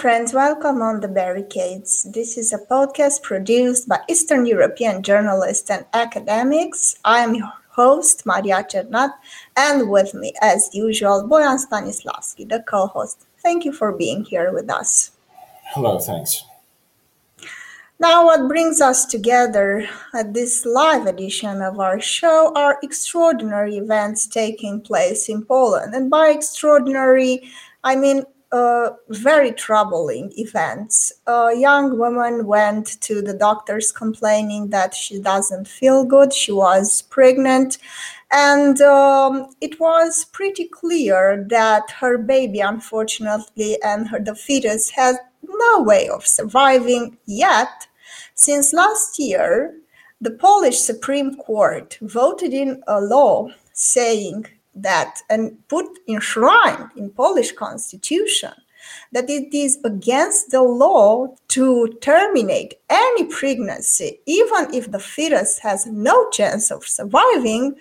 Friends. Welcome on the barricades. This is a podcast produced by Eastern European journalists and academics. I am your host, Maria Cernat, and with me, as usual, Boyan Stanislavski, the co host. Thank you for being here with us. Hello, thanks. Now, what brings us together at this live edition of our show are extraordinary events taking place in Poland. And by extraordinary, I mean very troubling events. A young woman went to the doctors complaining that she doesn't feel good. She was pregnant. And um, it was pretty clear that her baby, unfortunately, and her, the fetus has no way of surviving yet. Since last year, the Polish Supreme Court voted in a law saying that and put enshrined in Polish constitution that it is against the law to terminate any pregnancy, even if the fetus has no chance of surviving.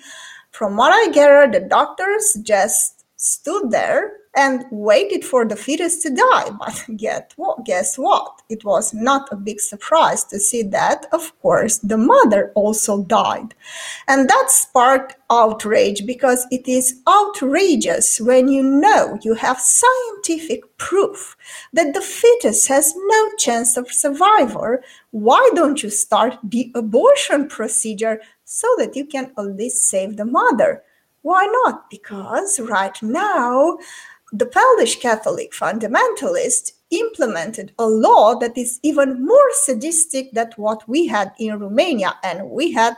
From what I gather, the doctors just stood there and waited for the fetus to die. But get what? Guess what? It was not a big surprise to see that, of course, the mother also died. And that sparked outrage because it is outrageous when you know you have scientific proof that the fetus has no chance of survival. Why don't you start the abortion procedure so that you can at least save the mother? Why not? Because right now, the Polish Catholic fundamentalist implemented a law that is even more sadistic than what we had in Romania, and we had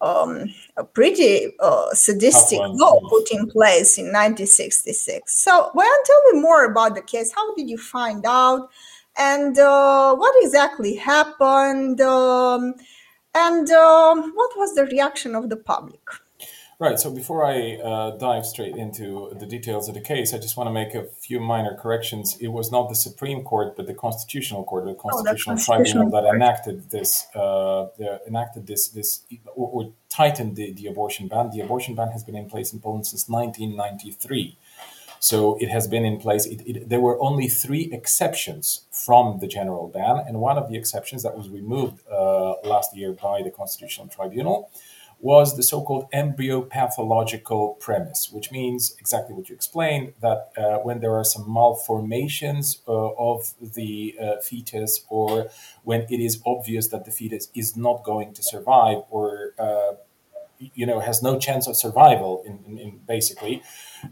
um, a pretty uh, sadistic law put in place in 1966. So, well, tell me more about the case. How did you find out, and uh, what exactly happened, um, and um, what was the reaction of the public? Right. So before I uh, dive straight into the details of the case, I just want to make a few minor corrections. It was not the Supreme Court, but the Constitutional Court, the Constitutional, oh, Tribunal that enacted this, uh, enacted this, this, or, or tightened the, the abortion ban. The abortion ban has been in place in Poland since 1993. So it has been in place. It, it, there were only three exceptions from the general ban, and one of the exceptions that was removed uh, last year by the Constitutional Tribunal was the so-called embryopathological premise, which means exactly what you explained that uh, when there are some malformations uh, of the uh, fetus, or when it is obvious that the fetus is not going to survive, or uh, you know has no chance of survival in, in, in basically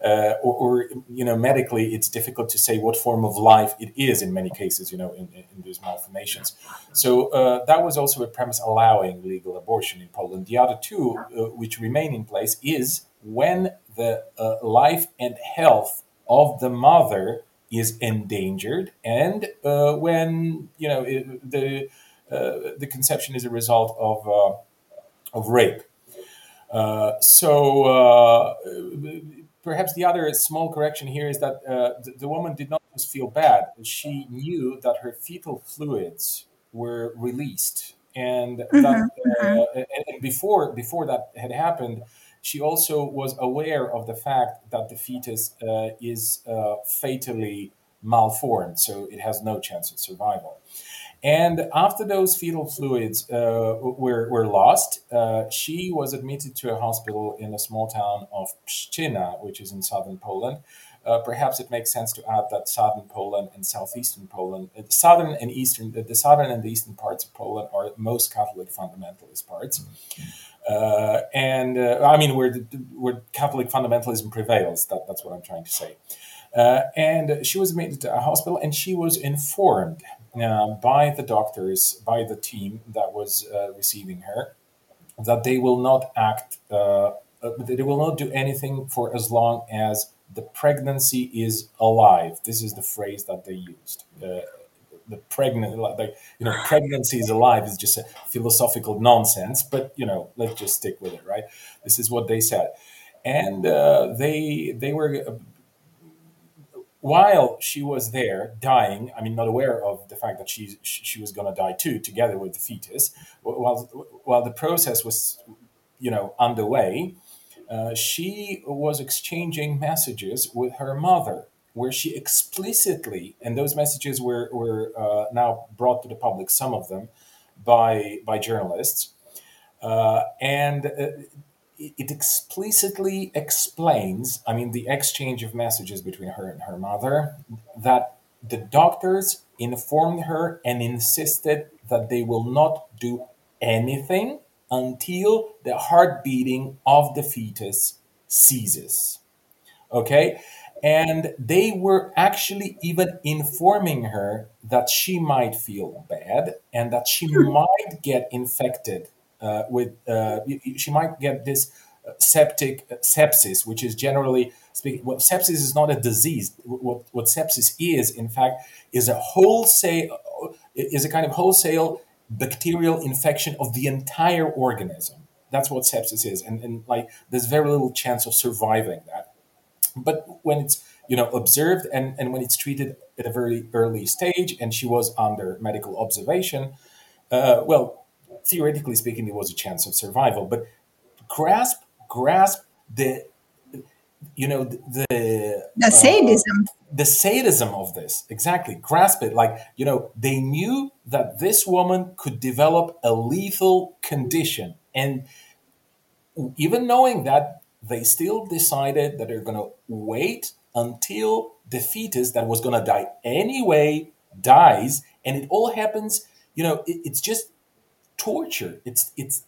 uh, or, or, you know medically it's difficult to say what form of life it is in many cases you know in, in these malformations. So uh, that was also a premise allowing legal abortion in poland. The other two uh, which remain in place is when the uh, life and health of the mother is endangered and uh, when you know it, the uh, the conception is a result of of rape so uh, perhaps the other small correction here is that uh, the, the, woman did not just feel bad; she knew that her fetal fluids were released, and mm-hmm. that mm-hmm. and before before that had happened. She also was aware of the fact that the fetus is fatally malformed, so it has no chance of survival. And after those fetal fluids uh, were, were lost, uh, she was admitted to a hospital in a small town of Pszczyna, which is in southern Poland. Uh, perhaps it makes sense to add that southern Poland and southeastern Poland, uh, southern and eastern, the southern and the eastern parts of Poland are most Catholic fundamentalist parts. Uh, and uh, I mean, where, the, where Catholic fundamentalism prevails, that, that's what I'm trying to say. and she was admitted to a hospital and she was informed uh, by the doctors, by the team that was uh, receiving her, that they will not act, uh, uh, they will not do anything for as long as the pregnancy is alive. This is the phrase that they used. the pregnant, like you know, pregnancy is alive is just a philosophical nonsense. But you know, let's just stick with it, right? This is what they said, and uh, they they were while she was there dying, I mean, not aware of the fact that she she was going to die too, together with the fetus, while while the process was, you know, underway, uh, she was exchanging messages with her mother, where she explicitly, and those messages were, were uh, now brought to the public, some of them, by, by journalists. Uh, and uh, it explicitly explains, I mean, the exchange of messages between her and her mother, that the doctors informed her and insisted that they will not do anything until the heart beating of the fetus ceases. Okay? And they were actually even informing her that she might feel bad and that she hmm. might get infected with, uh, she might get this uh, septic uh, sepsis, which is generally speaking, sepsis is not a disease. What, what sepsis is, in fact, is a wholesale, is a kind of wholesale bacterial infection of the entire organism. That's what sepsis is, and, and like there's very little chance of surviving that. But when it's you know observed and, and when it's treated at a very early stage, and she was under medical observation, uh, well, theoretically speaking, there was a chance of survival. But grasp grasp the you know the the sadism uh, the sadism of this. Exactly. Grasp it. Like you know they knew that this woman could develop a lethal condition. And even knowing that they still decided that they're going to wait until the fetus that was going to die anyway dies and it all happens you know it, it's just torture it's it's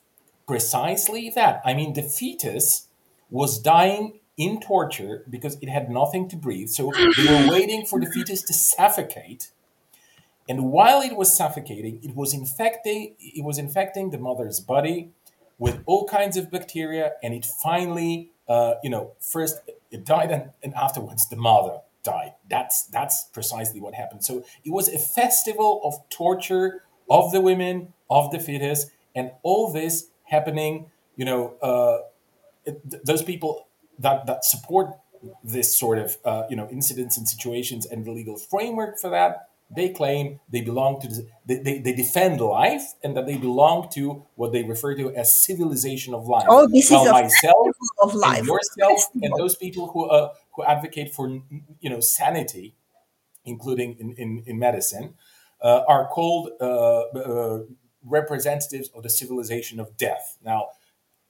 precisely that i mean the fetus was dying in torture because it had nothing to breathe. So they were waiting for the fetus to suffocate. And while it was suffocating, it was infecting it was infecting the mother's body with all kinds of bacteria, and it finally, uh, you know, first it died, and, and afterwards the mother died. That's that's precisely what happened. So it was a festival of torture of the women, of the fetus, and all this happening. You know, uh, it, those people that that support this sort of uh, you know incidents and situations and the legal framework for that they claim they belong to the, they, they, they defend life and that they belong to what they refer to as civilization of life oh this While is myself of life and yourself and those people who uh, who advocate for you know sanity including in, in, in medicine are called uh, uh, representatives of the civilization of death now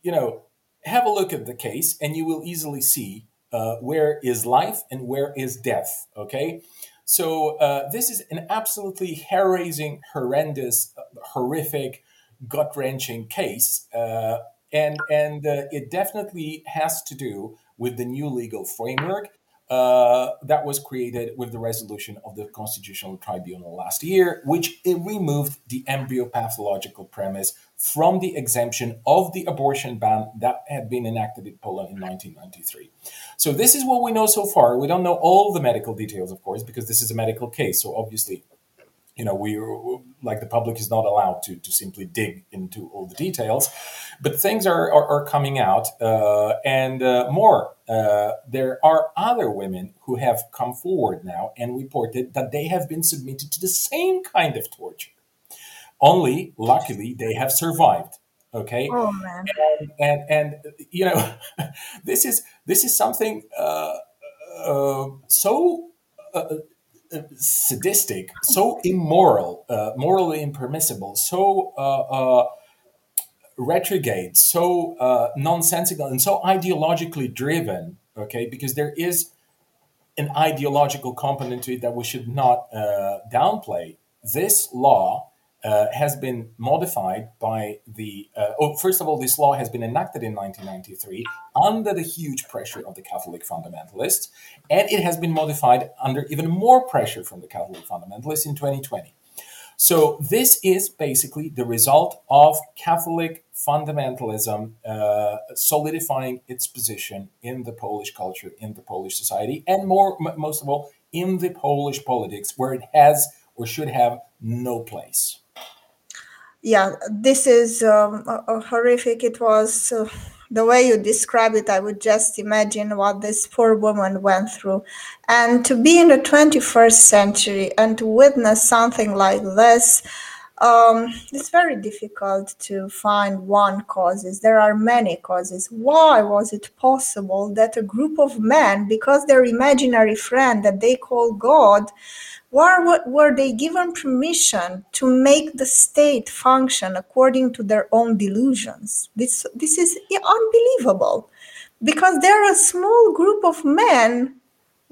you know have a look at the case and you will easily see uh, where is life and where is death. Okay. So uh, this is an absolutely hair raising, horrendous, uh, horrific, gut wrenching case. Uh, and and uh, it definitely has to do with the new legal framework uh, that was created with the resolution of the Constitutional Tribunal last year, which removed the embryo pathological premise from the exemption of the abortion ban that had been enacted in Poland in 1993. So, this is what we know so far. We don't know all the medical details, of course, because this is a medical case. So, obviously, you know we like the public is not allowed to to simply dig into all the details but things are are, are coming out uh, and uh, more uh, there are other women who have come forward now and reported that they have been submitted to the same kind of torture only luckily they have survived okay oh, man. And, and and you know this is this is something uh, uh, so uh, sadistic, so immoral, uh, morally impermissible, so uh, uh, retrograde, so uh, nonsensical, and so ideologically driven. Okay, because there is an ideological component to it that we should not uh, downplay. This law uh, has been modified by the. Uh, oh, first of all, this law has been enacted in 1993 under the huge pressure of the Catholic fundamentalists, and it has been modified under even more pressure from the Catholic fundamentalists in 2020. So, this is basically the result of Catholic fundamentalism uh, solidifying its position in the Polish culture, in the Polish society, and more, m- most of all, in the Polish politics, where it has or should have no place yeah, this is um, horrific. It was uh, the way you describe it. I would just imagine what this poor woman went through. And to be in the 21st century and to witness something like this, um, it's very difficult to find one causes. There are many causes. Why was it possible that a group of men, because their imaginary friend that they call God, were, were they given permission to make the state function according to their own delusions? This, this is unbelievable because they're a small group of men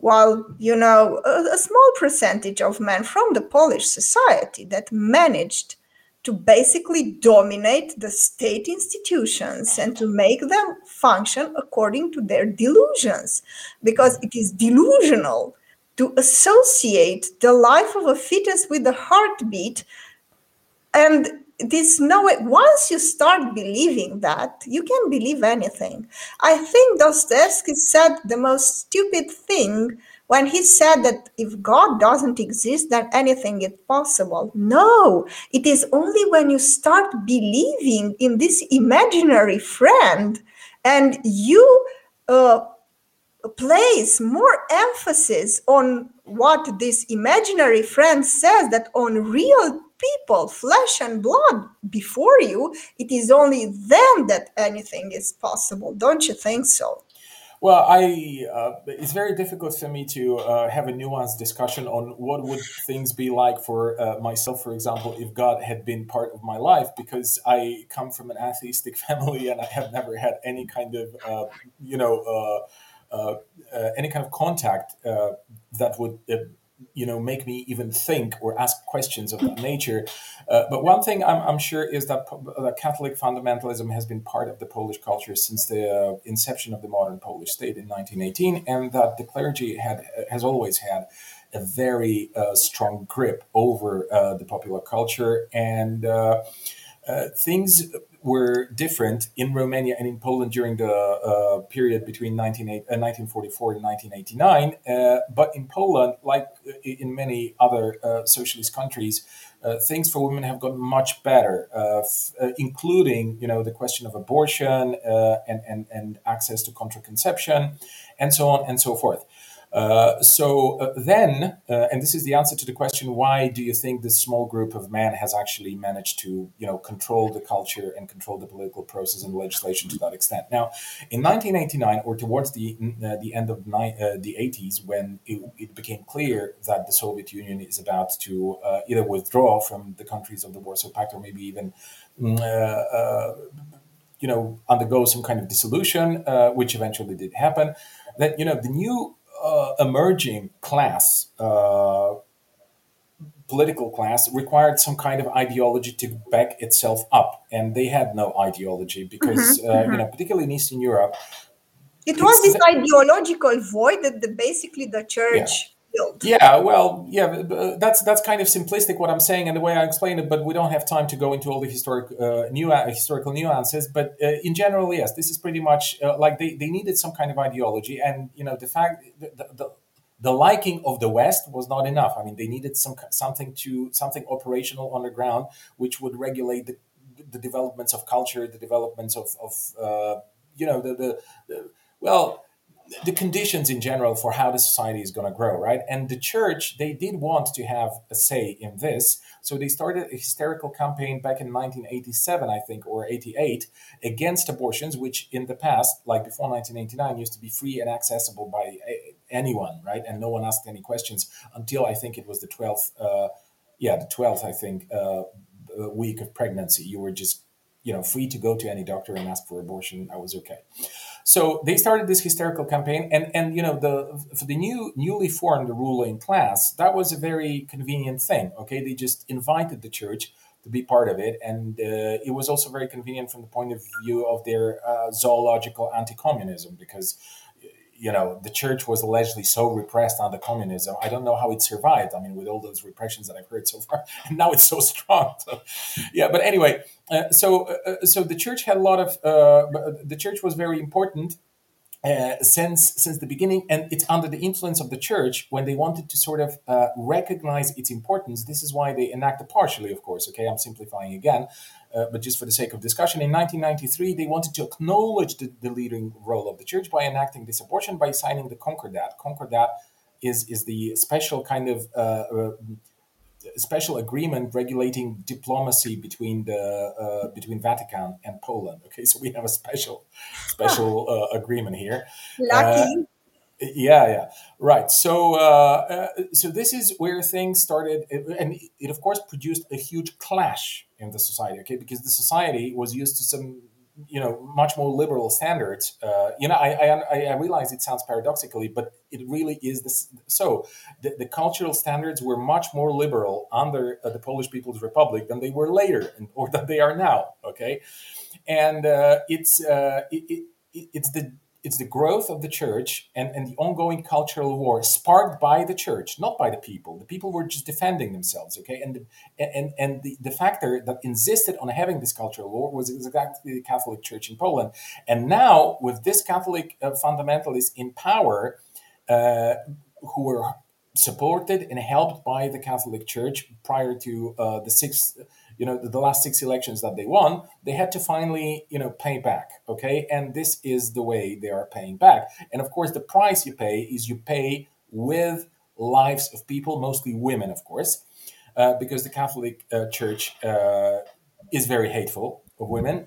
while you know a, a, small percentage of men from the polish society that managed to basically dominate the state institutions and to make them function according to their delusions. Because it is delusional to associate the life of a fetus with a heartbeat and this no once you start believing that you can believe anything. I think dostoevsky said the most stupid thing when he said that if god doesn't exist then anything is possible. No it is only when you start believing in this imaginary friend and you uh, place more emphasis on what this imaginary friend says that on real people, flesh and blood before you, it is only then that anything is possible. Don't you think so? Well, I uh, it's very difficult for me to uh, have a nuanced discussion on what would things be like for uh, myself, for example, if God had been part of my life, because I come from an atheistic family and I have never had any kind of, uh, you know, uh, uh, any kind of contact that would you know make me even think or ask questions of that nature. Uh, but one thing I'm, I'm, sure is that Catholic fundamentalism has been part of the Polish culture since the uh, inception of the modern Polish state in 1918, and that the clergy had has always had a very uh, strong grip over uh, the popular culture and. Uh, uh, things were different in Romania and in Poland during the uh, period between 1944 uh, and 1989. Uh, but in Poland, like uh, in many other uh, socialist countries, things for women have gotten much better, f- including you know the question of abortion and, and and access to contraception, and so on and so forth. Uh, so uh, then, uh, and this is the answer to the question: Why do you think this small group of men has actually managed to, you know, control the culture and control the political process and legislation to that extent? Now, in 1989, or towards the uh, the end of ni- uh, the 80s, when it, it, became clear that the Soviet Union is about to either withdraw from the countries of the Warsaw Pact or maybe even mm, you know undergo some kind of dissolution, which eventually did happen. That you know the new uh, emerging class, uh, political class, required some kind of ideology to back itself up, and they had no ideology because, mm-hmm, uh, mm-hmm. you know, particularly in Eastern Europe, it was this ideological void that the, basically the church. Yeah yeah, well, yeah, that's that's kind of simplistic what I'm saying and the way I explain it, but we don't have time to go into all the historic uh, new uh, historical nuances. But uh, in general, yes, this is pretty much uh, like they, they needed some kind of ideology, and you know the fact the, the, the liking of the West was not enough. I mean, they needed some something to something operational on the ground, which would regulate the, the developments of culture, the developments of of uh, you know the, the, the well the conditions in general for how the society is going to grow, right? And the church, they did want to have a say in this. So they started a hysterical campaign back in 1987, I think, or 88, against abortions, which in the past, like before 1989, used to be free and accessible by anyone, right? And no one asked any questions until I think it was the 12th, uh, yeah, the 12th, I think, uh, week of pregnancy. You were just, you know, free to go to any doctor and ask for abortion. I was okay. So they started this hysterical campaign, and and you know the for the new newly formed ruling class, that was a very convenient thing. Okay, they just invited the church to be part of it, and uh, it was also very convenient from the point of view of their uh, zoological anti-communism because you know the church was allegedly so repressed under communism i don't know how it survived i mean with all those repressions that i've heard so far and now it's so strong so, yeah but anyway uh, so, uh, uh, so the church had a lot of. Uh, the church was very important uh, since since the beginning, and it's under the influence of the church when they wanted to sort of uh, recognize its importance. This is why they enacted partially, of course. Okay, I'm simplifying again, but just for the sake of discussion, in 1993 they wanted to acknowledge the, the leading role of the church by enacting this abortion by signing the Concordat. Concordat is is the special kind of special agreement regulating diplomacy between the uh, between Vatican and Poland. Okay, so we have a special special uh, agreement here. Lucky. Yeah, yeah, right. So, uh, so this is where things started, and it of course produced a huge clash in the society. Okay, because the society was used to some you know much more liberal standards uh, you know I, I, I realize it sounds paradoxically but it really is this so the, the cultural standards were much more liberal under uh, the polish people's republic than they were later or than they are now okay and uh, it's uh, it, it, it's the it's the growth of the church and, and the ongoing cultural war sparked by the church, not by the people. The people were just defending themselves, okay? And the, and, and the, the factor that insisted on having this cultural war was exactly the Catholic Church in Poland. And now, with this Catholic uh, fundamentalist in power, uh, who were supported and helped by the Catholic Church prior to uh, the sixth you know the, the, last six elections that they won they had to finally you know pay back okay? And this is the way they are paying back. And of course the price you pay is you pay with lives of people mostly women of course uh, because the catholic uh, church uh, is very hateful of women.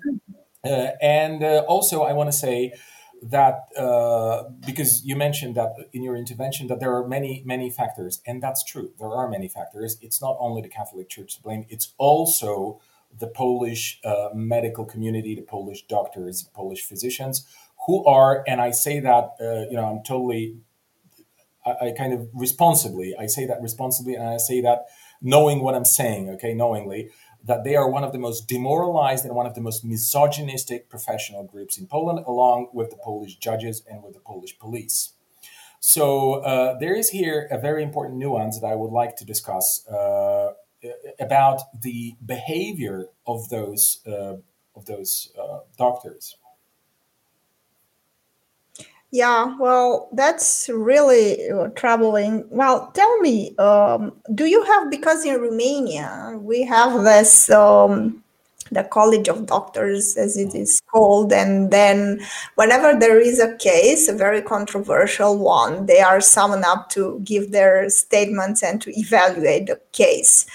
Uh, and uh, also i want to say that uh, because you mentioned that in your intervention that there are many many factors and that's true. There are many factors. It's not only the catholic church to blame it's also the polish uh, medical community the polish doctors polish physicians who are and i say that uh, you know i'm totally I, I kind of responsibly i say that responsibly and i say that knowing what i'm saying okay knowingly that they are one of the most demoralized and one of the most misogynistic professional groups in Poland, along with the Polish judges and with the Polish police. So uh, there is here a very important nuance that I would like to discuss uh, about the behavior of those uh, of those uh, doctors. Yeah, well, that's really uh, troubling. Well, tell me, um, do you have, because in Romania, we have this, um, the College of Doctors, as it is called, and then whenever there is a case, a very controversial one, they are summoned up to give their statements and to evaluate the case.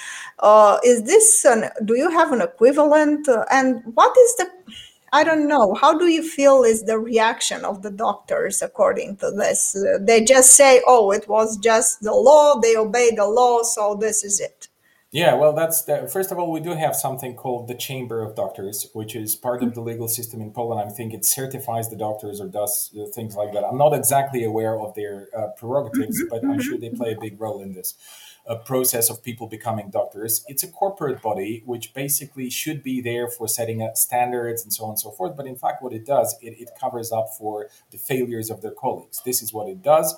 Uh, is this, an, do you have an equivalent? Uh, and what is the I don't know. How do you feel is the reaction of the doctors according to this? Uh, they just say, "Oh, it was just the law. They obey the law, so this is it." Yeah, well, that's the, first of all, we do have something called the Chamber of Doctors, which is part of the legal system in Poland. I think it certifies the doctors or does uh, things like that. I'm not exactly aware of their uh, prerogatives, but I'm sure they play a big role in this a process of people becoming doctors. It's a corporate body which basically should be there for setting up standards and so on and so forth. But in fact, what it does, it, it covers up for the failures of their colleagues. This is what it does.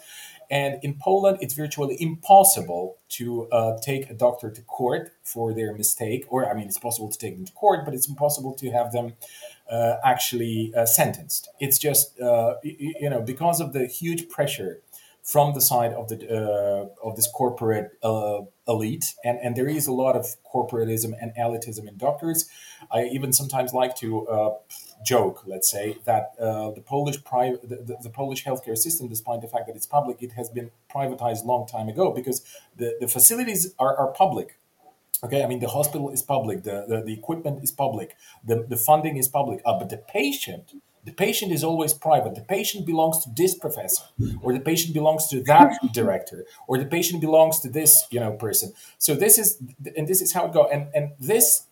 And in Poland, it's virtually impossible to uh, take a doctor to court for their mistake. Or, I mean, it's possible to take them to court, but it's impossible to have them uh, actually uh, sentenced. It's just, uh, you, you know, because of the huge pressure from the side of the uh, of this corporate uh, elite, and and there is a lot of corporatism and elitism in doctors. I even sometimes like to uh, joke, let's say, that uh, the Polish private the, the, the, Polish healthcare system, despite the fact that it's public, it has been privatized long time ago because the the facilities are, are public. Okay, I mean the hospital is public, the the, the equipment is public, the the funding is public, uh, but the patient the patient is always private. The patient belongs to this professor, or the patient belongs to that director, or the patient belongs to this, you know, person. So this is, and this is how it goes. And and this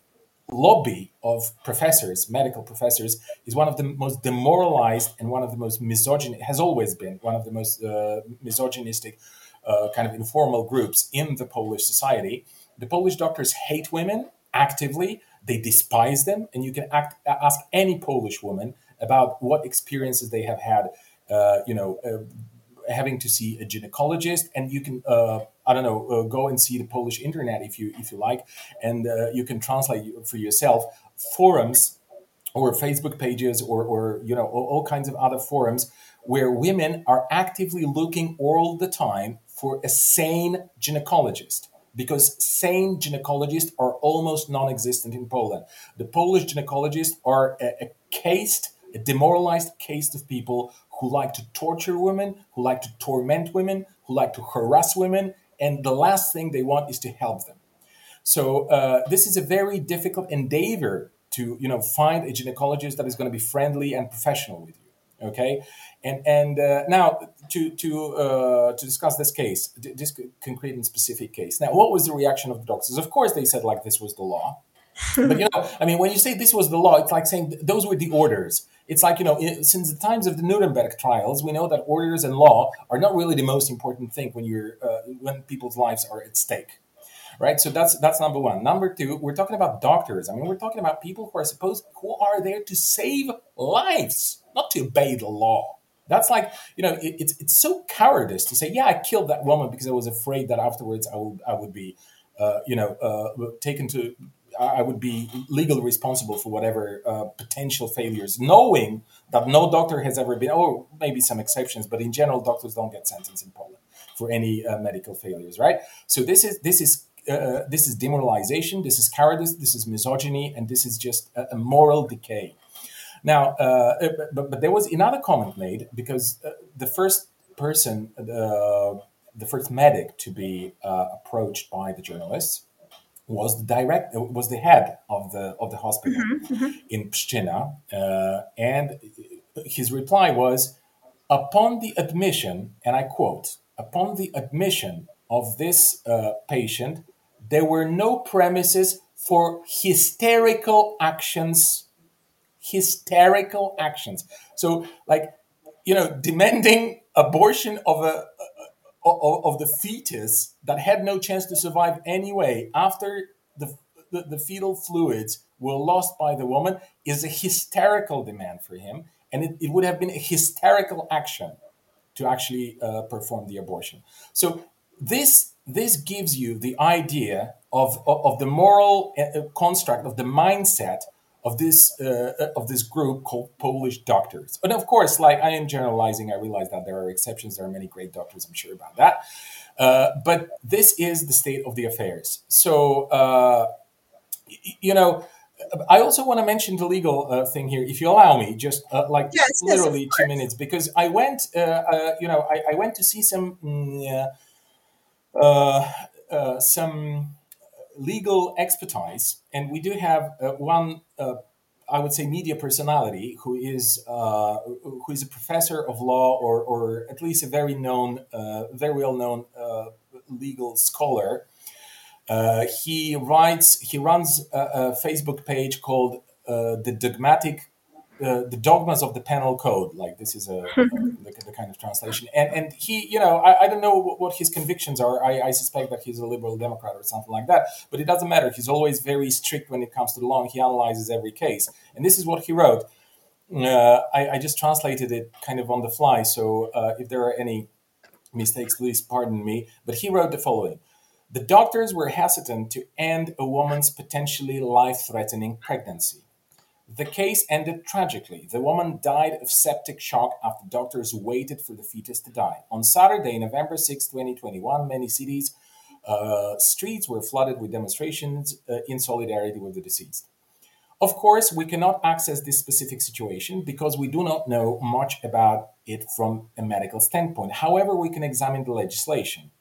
lobby of professors, medical professors, is one of the most demoralized and one of the most misogynist. Has always been one of the most uh, misogynistic, uh, kind of informal groups in the Polish society. The Polish doctors hate women actively. They despise them, and you can act, ask any Polish woman about what experiences they have had, uh, you know, uh, having to see a gynecologist, and you can, uh, I don't know, uh, go and see the Polish internet if you if you like, and uh, you can translate for yourself forums or Facebook pages or or you know all, all kinds of other forums where women are actively looking all the time for a sane gynecologist because sane gynecologists are almost non-existent in Poland. The Polish gynecologists are a, a cased a demoralized caste of people who like to torture women, who like to torment women, who like to harass women, and the last thing they want is to help them. So uh, this is a very difficult endeavor to you know find a gynecologist that is going to be friendly and professional with you. Okay, and and uh, now to to uh, to discuss this case, this concrete and specific case. Now, what was the reaction of the doctors? Of course, they said like this was the law. but you know, I mean, when you say this was the law, it's like saying those were the orders. It's like you know, since the times of the Nuremberg trials, we know that orders and law are not really the most important thing when you're uh, when people's lives are at stake right? So that's that's number one. Number two, we're talking about doctors. I mean, we're talking about people who are supposed who are there to save lives, not to obey the law. That's like you know, it, it's it's so cowardice to say, yeah, I killed that woman because I was afraid that afterwards I would I would be, uh, you know, uh, taken to. I would be legally responsible for whatever uh, potential failures, knowing that no doctor has ever been, or maybe some exceptions, but in general, doctors don't get sentenced in Poland for any uh, medical failures, right? So this is this is uh, this is demoralization, this is cowardice, this is misogyny, and this is just a, a moral decay. Now, uh, uh but, but, there was another comment made because uh, the first person, uh, the first medic to be uh, approached by the journalists was the direct was the head of the of the hospital mm-hmm, mm-hmm. in Pszczyna, and his reply was, "Upon the admission, and I quote, upon the admission of this patient." there were no premises for hysterical actions. Hysterical actions. So, like, you know, demanding abortion of a of, of the fetus that had no chance to survive anyway after the, the, the fetal fluids were lost by the woman is a hysterical demand for him, and it, it would have been a hysterical action to actually uh, perform the abortion. So this this gives you the idea of, of, of the moral uh, construct of the mindset of this uh, uh, of this group called Polish doctors. And of course, like I am generalizing, I realize that there are exceptions. There are many great doctors. I'm sure about that. Uh, but this is the state of the affairs. So uh, you know. I also want to mention the legal uh, thing here, if you allow me, just uh, like yes, literally yes, two minutes, because I went, uh, you know, I, I, went to see some mm, uh, uh, some legal expertise, and we do have uh, one. I would say media personality who is who is a professor of law or, or at least a very known, very well known legal scholar. Uh, he writes, he runs a, a Facebook page called uh, the Dogmatic the, the dogmas of the penal code like this is a, a the, the, kind of translation. And and he you know i, I don't know what, what his convictions are. I, I suspect that he's a liberal democrat or something like that but it doesn't matter. He's always very strict when it comes to the law and he analyzes every case. And this is what he wrote. Uh, I, I, just translated it kind of on the fly so uh, if there are any mistakes please pardon me. But he wrote the following. The doctors were hesitant to end a woman's potentially life-threatening pregnancy the case ended tragically. The woman died of septic shock after doctors waited for the fetus to die. On Saturday, November 6, 2021, many cities' uh, streets were flooded with demonstrations uh, in solidarity with the deceased. Of course, we cannot access this specific situation because we do not know much about it from a medical standpoint. However, we can examine the legislation.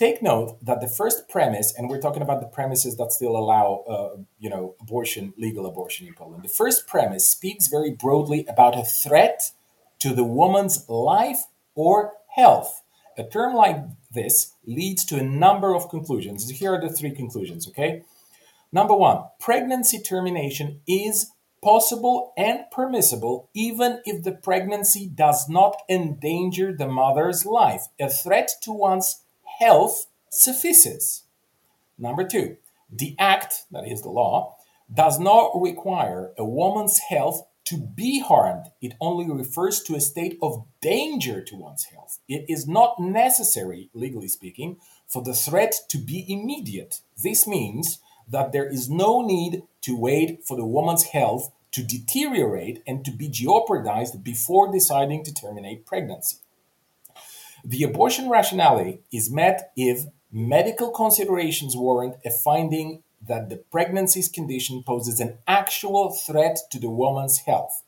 Take note that the first premise, and we're talking about the premises that still allow, uh, you know, abortion, legal abortion in Poland. The first premise speaks very broadly about a threat to the woman's life or health. A term like this leads to a number of conclusions. Here are the three conclusions, okay? Number one, pregnancy termination is possible and permissible even if the pregnancy does not endanger the mother's life. A threat to one's health suffices. Number two, the act, that is the law, does not require a woman's health to be harmed. It only refers to a state of danger to one's health. It is not necessary, legally speaking, for the threat to be immediate. This means that there is no need to wait for the woman's health to deteriorate and to be jeopardized before deciding to terminate pregnancy. The abortion rationality is met if medical considerations warrant a finding that the pregnancy's condition poses an actual threat to the woman's health.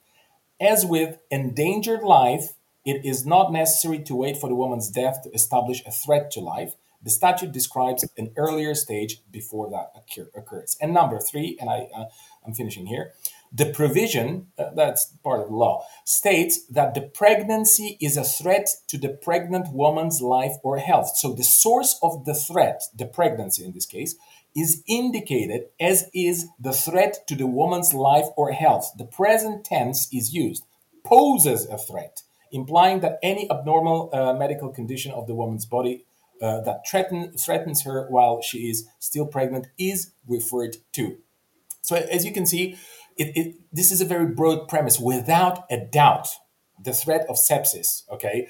As with endangered life, it is not necessary to wait for the woman's death to establish a threat to life. The statute describes an earlier stage before that occur, occurs. And number three, and I, uh, I'm finishing here, the provision, uh, that's part of the law, states that the pregnancy is a threat to the pregnant woman's life or health. So the source of the threat, the pregnancy in this case, is indicated as is the threat to the woman's life or health. The present tense is used, poses a threat, implying that any abnormal uh, medical condition of the woman's body uh, that threaten, threatens her while she is still pregnant is referred to. So, as you can see, it, it, this is a very broad premise. Without a doubt, the threat of sepsis, okay,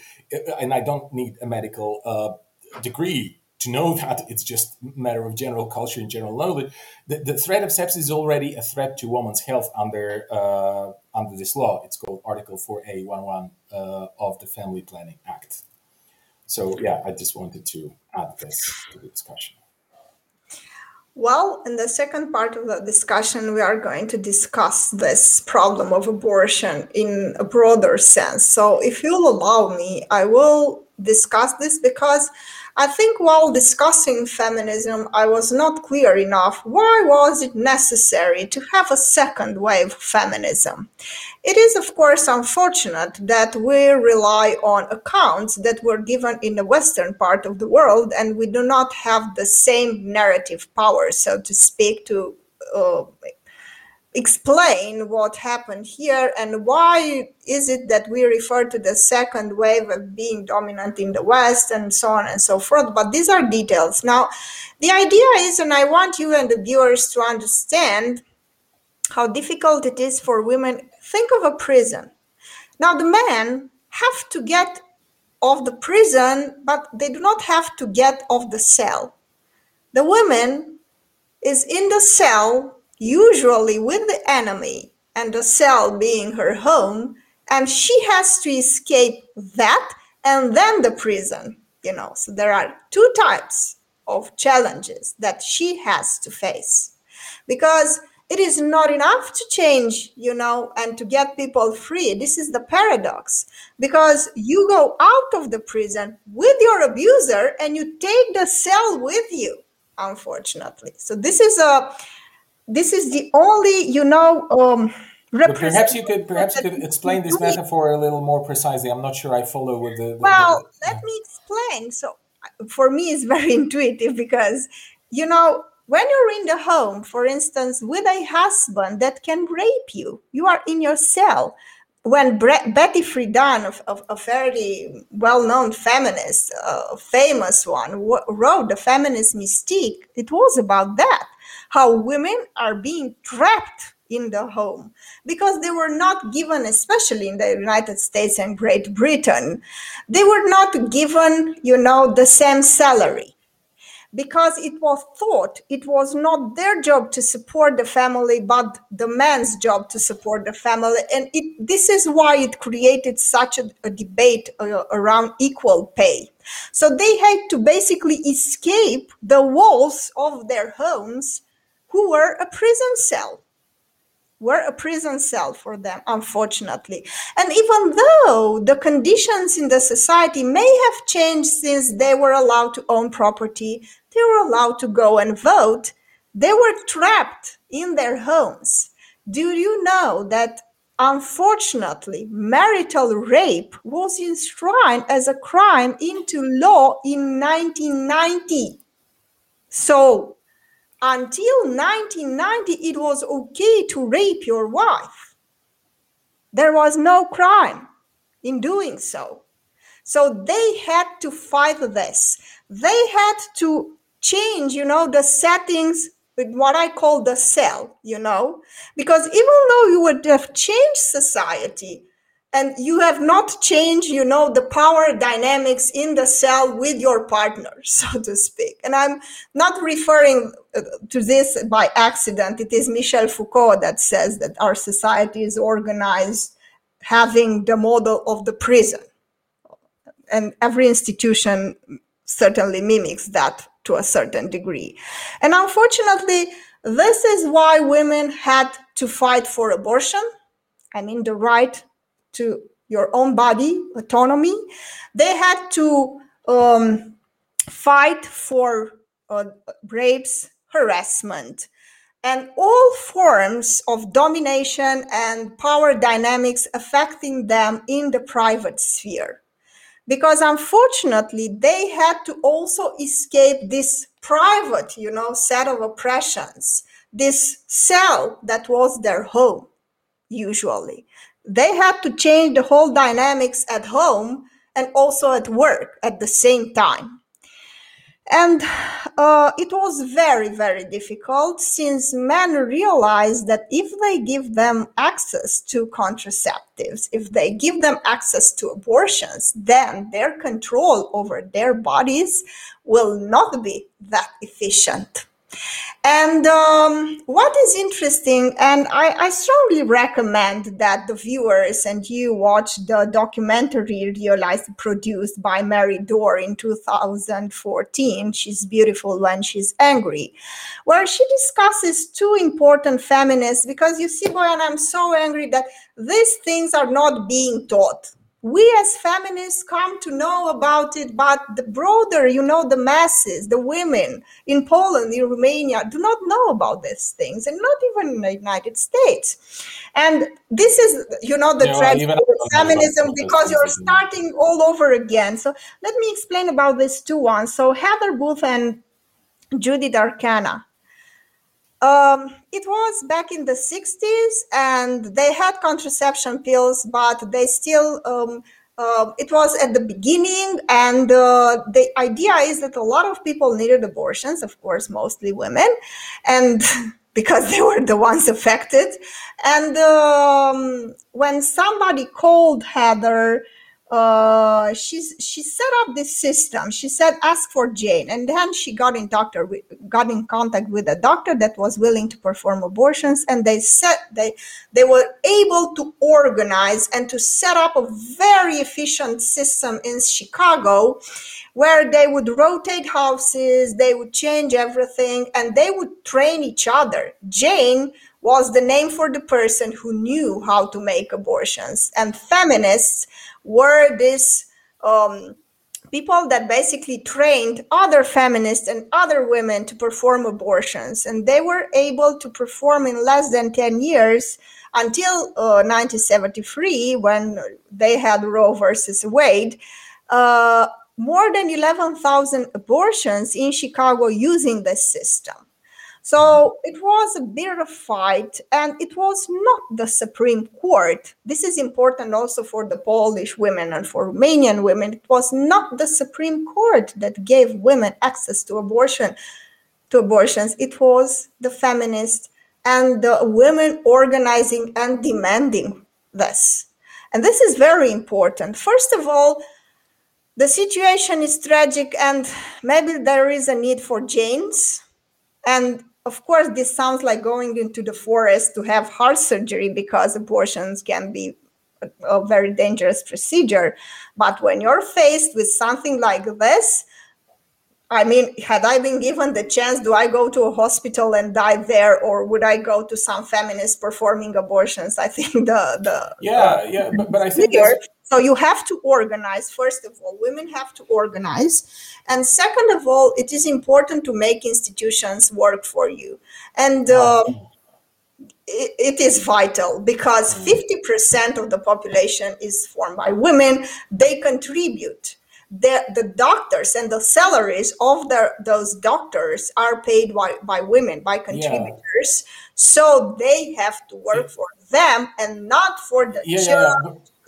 and I don't need a medical uh, degree to know that it's just a matter of general culture and general knowledge. The, the threat of sepsis is already a threat to women's health under uh, under this law. It's called Article 4A11 uh, of the Family Planning Act. So yeah, I just wanted to add this to the discussion. Well, in the second part of the discussion, we are going to discuss this problem of abortion in a broader sense. So, if you'll allow me, I will discuss this because I think while discussing feminism, I was not clear enough why was it necessary to have a second wave feminism. It is, of course, unfortunate that we rely on accounts that were given in the Western part of the world and we do not have the same narrative power, so to speak, to uh, explain what happened here and why is it that we refer to the second wave of being dominant in the west and so on and so forth. But these are details. Now the idea is and i want you and the viewers to understand how difficult it is for women. Think of a prison. Now the men have to get off the prison but they do not have to get off the cell. The woman is in the cell usually with the enemy and the cell being her home, and she has to escape that and then the prison, you know. So there are two types of challenges that she has to face because it is not enough to change, you know, and to get people free. This is the paradox because you go out of the prison with your abuser and you take the cell with you, unfortunately. So this is a this is the only, you know, um, perhaps you could perhaps you could explain this metaphor a little more precisely. I'm not sure I follow with the. the well, the, let me explain. So, for me, it's very intuitive because you know when you're in the home, for instance, with a husband that can rape you, you are in your cell. When Bre- Betty Friedan, of, a, a fairly well-known feminist, a famous one, w- wrote *The Feminist Mystique*, it was about that how women are being trapped in the home because they were not given, especially in the United States and Great Britain, they were not given, you know, the same salary because it was thought it was not their job to support the family but the man's job to support the family. And it, this is why it created such a, a debate uh, around equal pay. So they had to basically escape the walls of their homes who were a prison cell were a prison cell for them unfortunately. And even though the conditions in the society may have changed since they were allowed to own property they were allowed to go and vote they were trapped in their homes. Do you know that unfortunately marital rape was enshrined as a crime into law in 1990 so until 1990, it was okay to rape your wife. There was no crime in doing so. So they had to fight this. They had to change, you know, the settings with what I call the cell, you know, because even though you would have changed society, and you have not changed you know the power dynamics in the cell with your partner so to speak. And i'm not referring uh, to this by accident. It is michel foucault that says that our society is organized having the model of the prison. And every institution certainly mimics that to a certain degree. And unfortunately this is why women had to fight for abortion. I mean the right to your own body autonomy they had to um, fight for uh, rapes, harassment, and all forms of domination and power dynamics affecting them in the private sphere. Because unfortunately, they had to also escape this private, you know, set of oppressions, this cell that was their home, usually. They had to change the whole dynamics at home and also at work at the same time. And uh, it was very, very difficult since men realized that if they give them access to contraceptives, if they give them access to abortions, then their control over their bodies will not be that efficient. And um, what is interesting, and I, I, strongly recommend that the viewers and you watch the documentary realized produced by Mary Dore in 2014. She's beautiful when she's angry, where she discusses two important feminists because you see, boy, and I'm so angry that these things are not being taught we as feminists come to know about it, but the broader, you know, the masses, the women in Poland, in Romania, do not know about these things, and not even in the United States. And this is, you know, the tragedy of feminism because you're starting all over again. So let me explain about these two ones. So Heather Booth and Judith Arcana um, it was back in the 60s, and they had contraception pills, but they still, um, uh, it was at the beginning. And uh, the idea is that a lot of people needed abortions, of course, mostly women, and because they were the ones affected. And um, when somebody called Heather, uh, she's she set up this system. She said, "Ask for Jane," and then she got in doctor got in contact with a doctor that was willing to perform abortions, and they said they they were able to organize and to set up a very efficient system in Chicago, where they would rotate houses, they would change everything, and they would train each other. Jane was the name for the person who knew how to make abortions, and feminists were these um, people that basically trained other feminists and other women to perform abortions. And they were able to perform in less than 10 years until uh, 1973 when they had Roe versus Wade. Uh, more than 11,000 abortions in Chicago using this system. So it was a bit of a fight, and it was not the Supreme Court. This is important also for the Polish women and for Romanian women. It was not the Supreme Court that gave women access to abortion, to abortions. It was the feminists and the women organizing and demanding this. And this is very important. First of all, the situation is tragic, and maybe there is a need for Janes. And of course, this sounds like going into the forest to have heart surgery because abortions can be a, very dangerous procedure. But when you're faced with something like this, I mean, had I been given the chance, do I go to a hospital and die there, or would I go to some feminist performing abortions? I think the the yeah yeah, but, but I think so. You have to organize. First of all, women have to organize, and second of all, it is important to make institutions work for you, and. Uh, it, it is vital because 50% mm. of the population is formed by women. They contribute the, the doctors and the salaries of the, those doctors are paid by, by women, by contributors. Yeah. So they have to work for them and not for the yeah, yeah,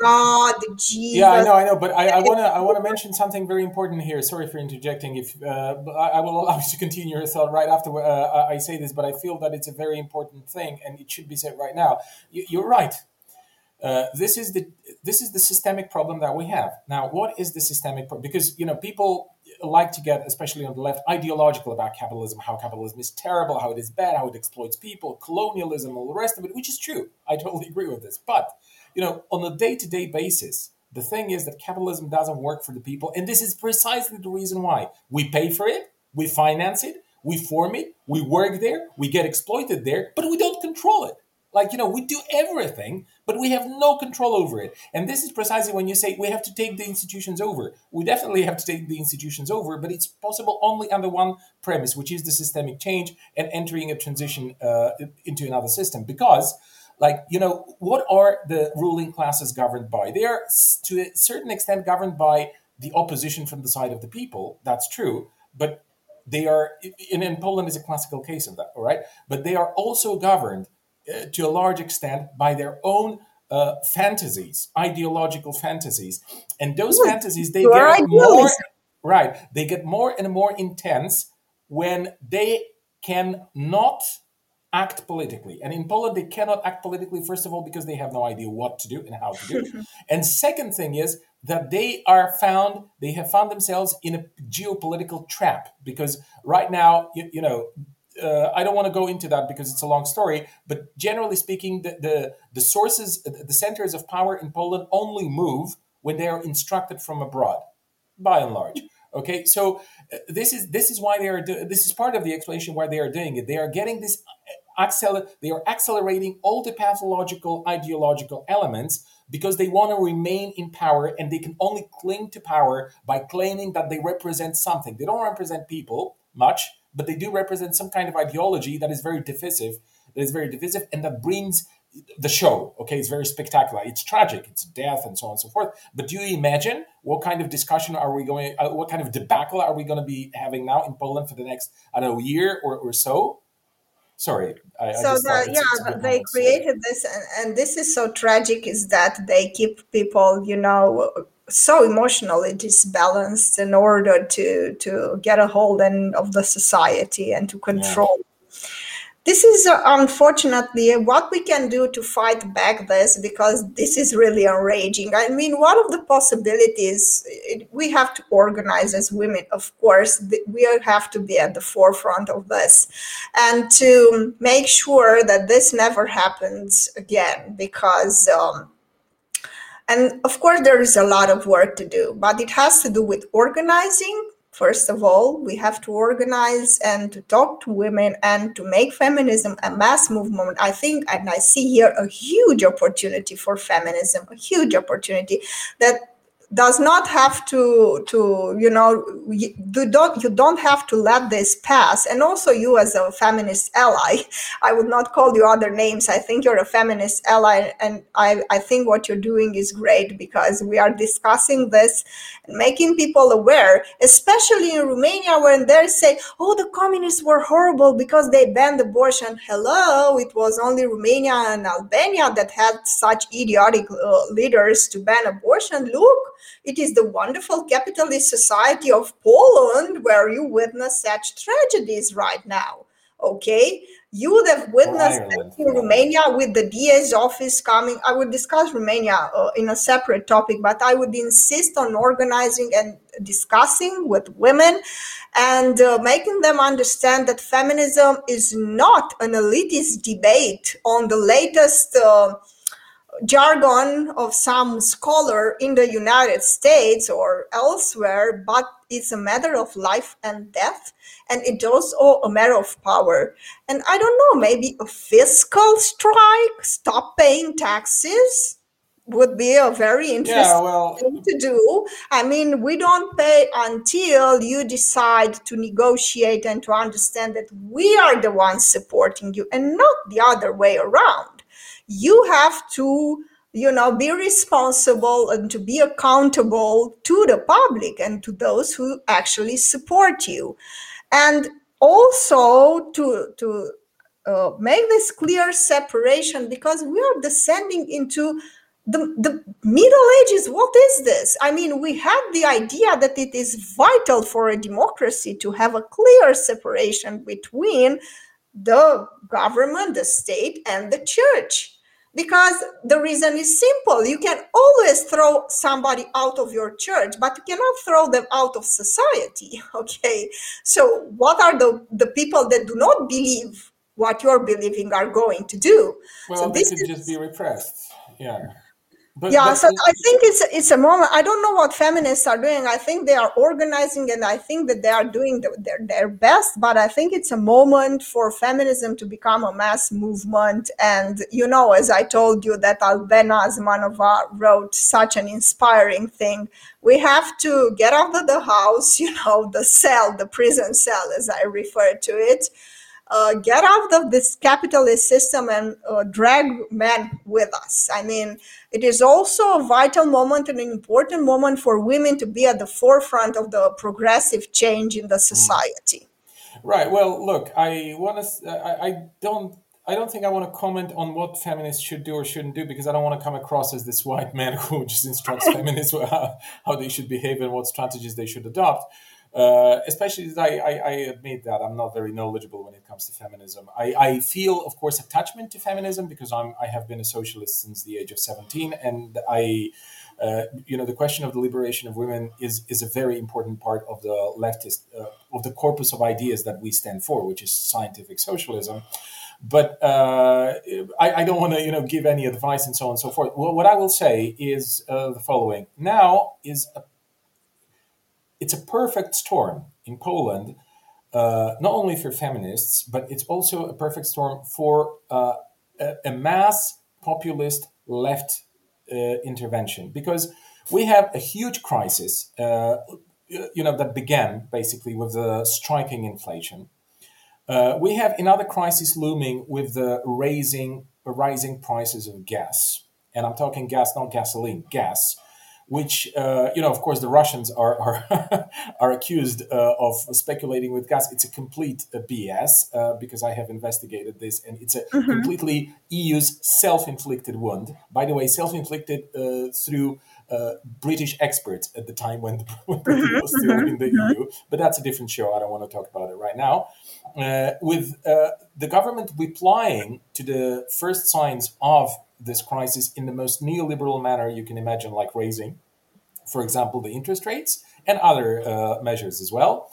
God, Jesus. Yeah, I know, I know, but I, I want to I want to mention something very important here. Sorry for interjecting. If uh, I, I, will allow you to continue your thought right after uh, I say this, but I feel that it's a very important thing and it should be said right now. You, you're right. Uh, this is the this is the systemic problem that we have now. What is the systemic problem? Because you know people like to get, especially on the left, ideological about capitalism, how capitalism is terrible, how it is bad, how it exploits people, colonialism, all the rest of it, which is true. I totally agree with this. But you know, on a day to day basis, the thing is that capitalism doesn't work for the people, and this is precisely the reason why we pay for it, we finance it, we form it, we work there, we get exploited there, but we don't control it Like, you know, we do everything, but we have no control over it. And this is precisely when you say we have to take the institutions over. We definitely have to take the institutions over, but it's possible only under one premise, which is the systemic change and entering a transition uh, into another system. Because, like, you know, what are the ruling classes governed by? They are, to a certain extent, governed by the opposition from the side of the people. That's true. But they are, and in Poland is a classical case of that, all right? But they are also governed uh, to a large extent by their own uh, fantasies, ideological fantasies, and those Ooh, fantasies they get more right. They get more and more intense when they cannot act politically. And in Poland, they cannot act politically, first of all, because they have no idea what to do and how to do it. and second thing is that they are found, they have found themselves in a geopolitical trap because right now, you, you know, uh, I don't want to go into that because it's a long story, but generally speaking, the, the, the sources, the centers of power in Poland only move when they are instructed from abroad, by and large. Okay, so uh, this is this is why they are do- this is part of the explanation why they are doing it. They are getting this acceler- they are accelerating all the pathological ideological elements because they want to remain in power and they can only cling to power by claiming that they represent something. They don't represent people much but they do represent some kind of ideology that is very divisive, that is very divisive, and that brings the show. Okay, it's very spectacular. It's tragic. It's death and so on and so forth. But do you imagine what kind of discussion are we going? Uh, what kind of debacle are we going to be having now in Poland for the next I don't know year or, or so? Sorry. I, so I the, yeah, they created this, and, and this is so tragic. Is that they keep people, you know, so emotionally disbalanced in order to to get a hold and of the society and to control yeah. This is uh, unfortunately what we can do to fight back this because this is really enraging i mean one of the possibilities it, we have to organize as women of course we have to be at the forefront of this and to make sure that this never happens again because um, and of course, there is a lot of work to do, but it has to do with organizing. First of all, we have to organize and to talk to women and to make feminism a mass movement. I think, and I see here a huge opportunity for feminism, a huge opportunity that does not have to to you know you don't you don't have to let this pass. And also you as a feminist ally i would not call you other names. I think you're a feminist ally and i i think what you're doing is great because we are discussing this and making people aware especially in romania when they say oh the communists were horrible because they banned abortion. Hello it was only romania and albania that had such idiotic uh, leaders to ban abortion. Look it is the wonderful capitalist society of Poland where you witness such tragedies right now. Okay, you would have witnessed in Romania with the DA's office coming. I would discuss Romania uh, in a separate topic, but I would insist on organizing and discussing with women and uh, making them understand that feminism is not an elitist debate on the latest. Uh, jargon of some scholar in the United States or elsewhere, but it's a matter of life and death, and it's also a matter of power. And I don't know, maybe a fiscal strike, stop paying taxes would be a very interesting yeah, well, thing to do. I mean, we don't pay until you decide to negotiate and to understand that we are the ones supporting you and not the other way around you have to you know be responsible and to be accountable to the public and to those who actually support you. And also to to uh, make this clear separation because we are descending into the, the middle ages. What is this? I mean we had the idea that it is vital for a democracy to have a clear separation between the government the state and the church because the reason is simple. You can always throw somebody out of your church but you cannot throw them out of society okay? So what are the the people that do not believe what you're believing are going to do? Well so they could is, just be repressed yeah but, yeah, but, so I think it's it's a moment. I don't know what feminists are doing. I think they are organizing, and I think that they are doing the, their their best. But I think it's a moment for feminism to become a mass movement. And you know, as I told you, that Albena Azmanova wrote such an inspiring thing. We have to get out of the house, you know, the cell, the prison cell, as I refer to it uh, get out of this capitalist system and uh, drag men with us. I mean, it is also a vital moment and an important moment for women to be at the forefront of the progressive change in the society. Right. Well, look, I want to. I, I don't. I don't think I want to comment on what feminists should do or shouldn't do because I don't want to come across as this white man who just instructs feminists how, how they should behave and what strategies they should adopt. Uh, especially I, I, I, admit that I'm not very knowledgeable when it comes to feminism. I, I, feel, of course, attachment to feminism because I'm I have been a socialist since the age of 17, and I, uh, you know, the question of the liberation of women is is a very important part of the leftist uh, of the corpus of ideas that we stand for, which is scientific socialism. But uh, I, I, don't want to, you know, give any advice and so on and so forth. Well, what I will say is uh, the following: now is a it's a perfect storm in Poland, uh, not only for feminists, but it's also a perfect storm for uh, a, a, mass populist left uh, intervention. Because we have a huge crisis, uh, you know, that began basically with the striking inflation. Uh, we have another crisis looming with the raising rising prices of gas, and I'm talking gas, not gasoline, gas which uh, you know, of course, the Russians are are, are accused uh, of speculating with gas. It's a complete uh, BS uh, because I have investigated this, and it's a mm-hmm. completely EU's self-inflicted wound. By the way, self-inflicted uh, through. Uh, British experts at the time when, the, when Britain mm-hmm. was still mm-hmm. in the mm-hmm. EU, but that's a different show. I don't want to talk about it right now. with the government replying to the first signs of this crisis in the most neoliberal manner you can imagine, like raising, for example, the interest rates and other uh, measures as well.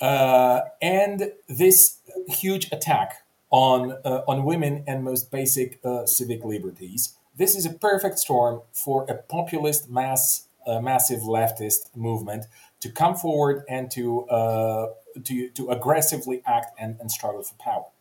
Uh, and this huge attack on uh, on women and most basic uh, civic liberties. This is a perfect storm for a populist mass, uh, massive leftist movement to come forward and to uh, to to aggressively act and, and struggle for power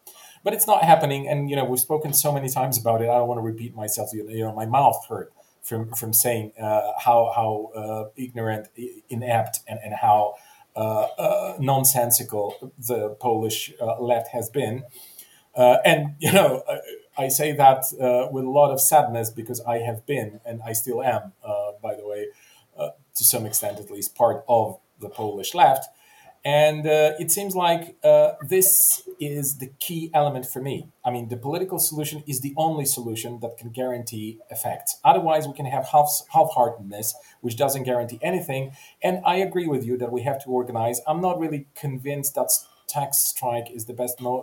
but it's not happening. And you know, we've spoken so many times about it. I don't want to repeat myself. You know, my mouth hurt from from saying uh, how how uh, ignorant, inept, and and how uh, uh nonsensical the Polish uh, left has been. Uh, and you know, I say that with a lot of sadness because I have been, and I still am, by the way, to some extent at least, part of the Polish left. And uh, it seems like uh, this is the key element for me. I mean, the political solution is the only solution that can guarantee effects. Otherwise, we can have half half-heartedness, which doesn't guarantee anything. And I agree with you that we have to organize. I'm not really convinced that's tax strike is the best mo-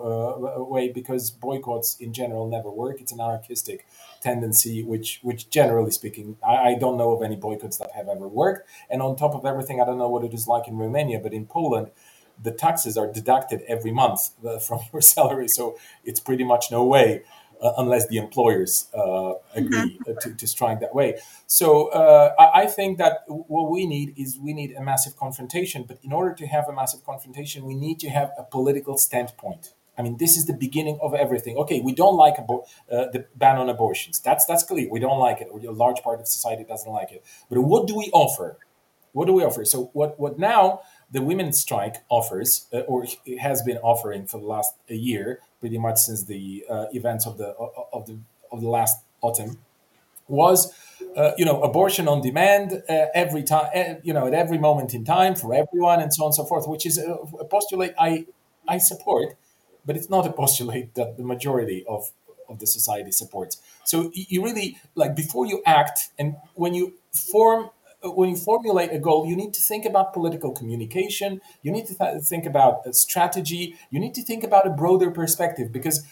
uh, way because boycotts in general never work. It's an anarchistic tendency, which, which generally speaking, I, I, don't know of any boycotts that have ever worked. And on top of everything, I don't know what it is like in Romania, but in Poland, the taxes are deducted every month uh, from your salary, so it's pretty much no way uh, unless the employers uh, agree mm-hmm. to, to strike that way. So uh, I, I, think that what we need is we need a massive confrontation. But in order to have a massive confrontation, we need to have a political standpoint. I mean, this is the beginning of everything. Okay, we don't like abo- uh, the ban on abortions. That's that's clear. We don't like it, or a large part of society doesn't like it. But what do we offer? What do we offer? So what what now? the women's strike offers, uh, or has been offering for the last a year, pretty much since the uh, events of the of the of the last autumn, was uh, you know abortion on demand uh, every time, uh, you know at every moment in time for everyone, and so on and so forth, which is a, a postulate I I support, but it's not a postulate that the majority of of the society supports. So you really like before you act and when you form when you formulate a goal, you need to think about political communication. You need to th- think about a strategy. You need to think about a broader perspective because,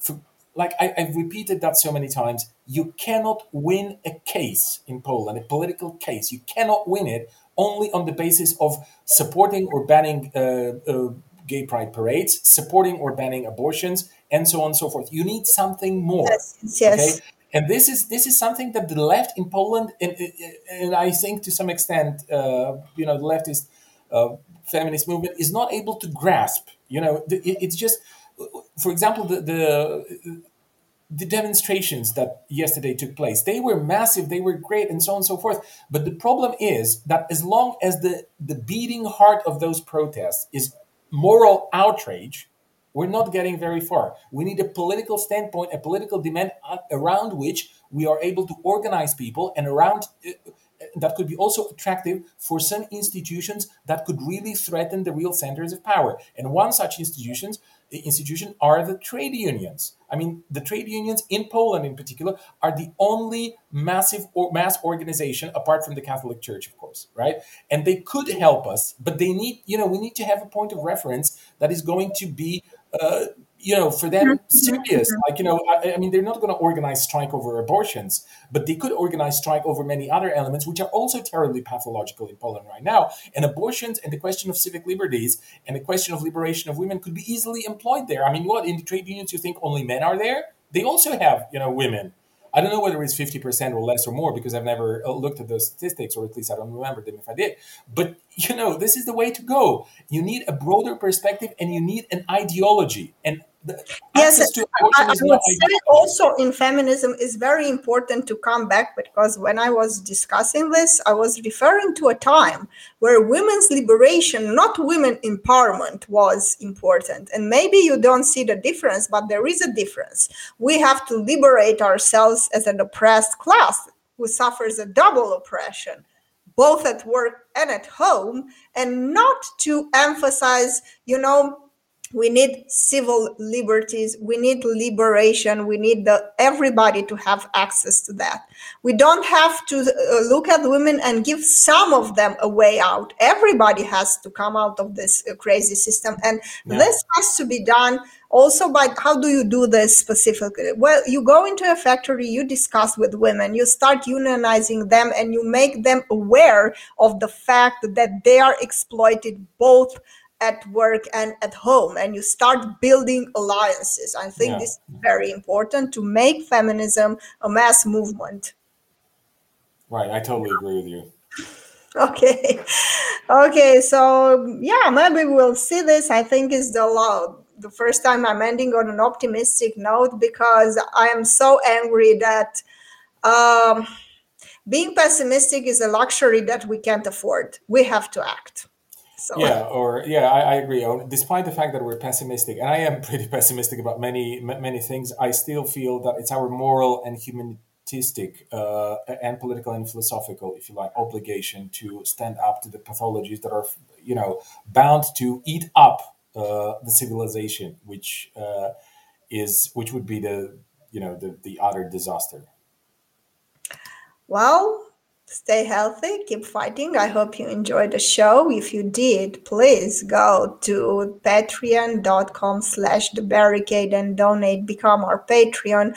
for, like I, have repeated that so many times, you cannot win a case in Poland, a political case. You cannot win it only on the basis of supporting or banning uh, uh, gay pride parades, supporting or banning abortions, and so on and so forth. You need something more. Yes. yes. Okay? And this is this is something that the left in Poland, and, and I think to some extent, uh, you know, the leftist uh, feminist movement is not able to grasp. You know, it's just, for example, the, the the demonstrations that yesterday took place they were massive they were great and so on and so forth but the problem is that as long as the the beating heart of those protests is moral outrage we're not getting very far. We need a political standpoint, a political demand around which we are able to organize people and around uh, that could be also attractive for some institutions that could really threaten the real centers of power. And one such institutions institution are the trade unions. I mean, the trade unions in Poland, in particular, are the only massive or mass organization apart from the Catholic Church, of course, right? And they could help us, but they need, you know, we need to have a point of reference that is going to be uh, you know, for them serious. Like, you know, I, I mean, they're not going to organize strike over abortions, but they could organize strike over many other elements, which are also terribly pathological in Poland right now. And abortions and the question of civic liberties and the question of liberation of women could be easily employed there. I mean, what in the trade unions you think only men are there? They also have, you know, women. I don't know whether it's 50% or less or more because I've never uh, looked at those statistics, or at least I don't remember them if I did. But, you know, this is the way to go. You need a broader perspective and you need an ideology. And yes, I, I would say also in feminism is very important to come back because when I was discussing this, I was referring to a time where women's liberation, not women empowerment, was important. And maybe you don't see the difference, but there is a difference. We have to liberate ourselves as an oppressed class who suffers a double oppression both at work and at home and not to emphasize you know we need civil liberties we need liberation we need the everybody to have access to that. We don't have to uh, look at women and give some of them a way out. Everybody has to come out of this uh, crazy system and yeah. this has to be done also by how do you do this specifically? Well you go into a factory you discuss with women you start unionizing them and you make them aware of the fact that they are exploited both at work and at home and you start building alliances. I think yeah. this is very important to make feminism a mass movement. Right i totally agree with you. Okay. Okay so yeah maybe we'll see this. I think is the law the first time i'm ending on an optimistic note because i am so angry that um, being pessimistic is a luxury that we can't afford. We have to act so yeah, or yeah, I, I agree. Despite the fact that we're pessimistic, and I am pretty pessimistic about many many things, I still feel that it's our moral and humanistic uh, and political and philosophical, if you like, obligation to stand up to the pathologies that are, you know, bound to eat up uh, the civilization, which uh, is which would be the you know the the utter disaster. Well, stay healthy, keep fighting. I hope you enjoyed the show. If you did, please go to patreon.com slash the barricade and donate, become our Patreon.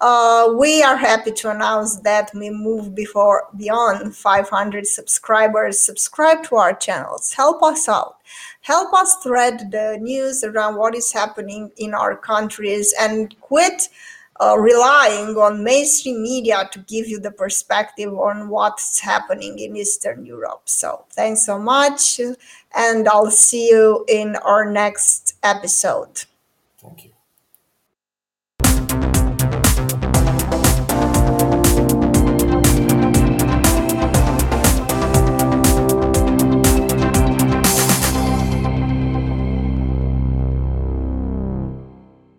Uh, we are happy to announce that we move before beyond 500 subscribers. Subscribe to our channels. Help us out. Help us thread the news around what is happening in our countries and quit uh, relying on mainstream media to give you the perspective on what's happening in Eastern Europe. So, thanks so much, and I'll see you in our next episode.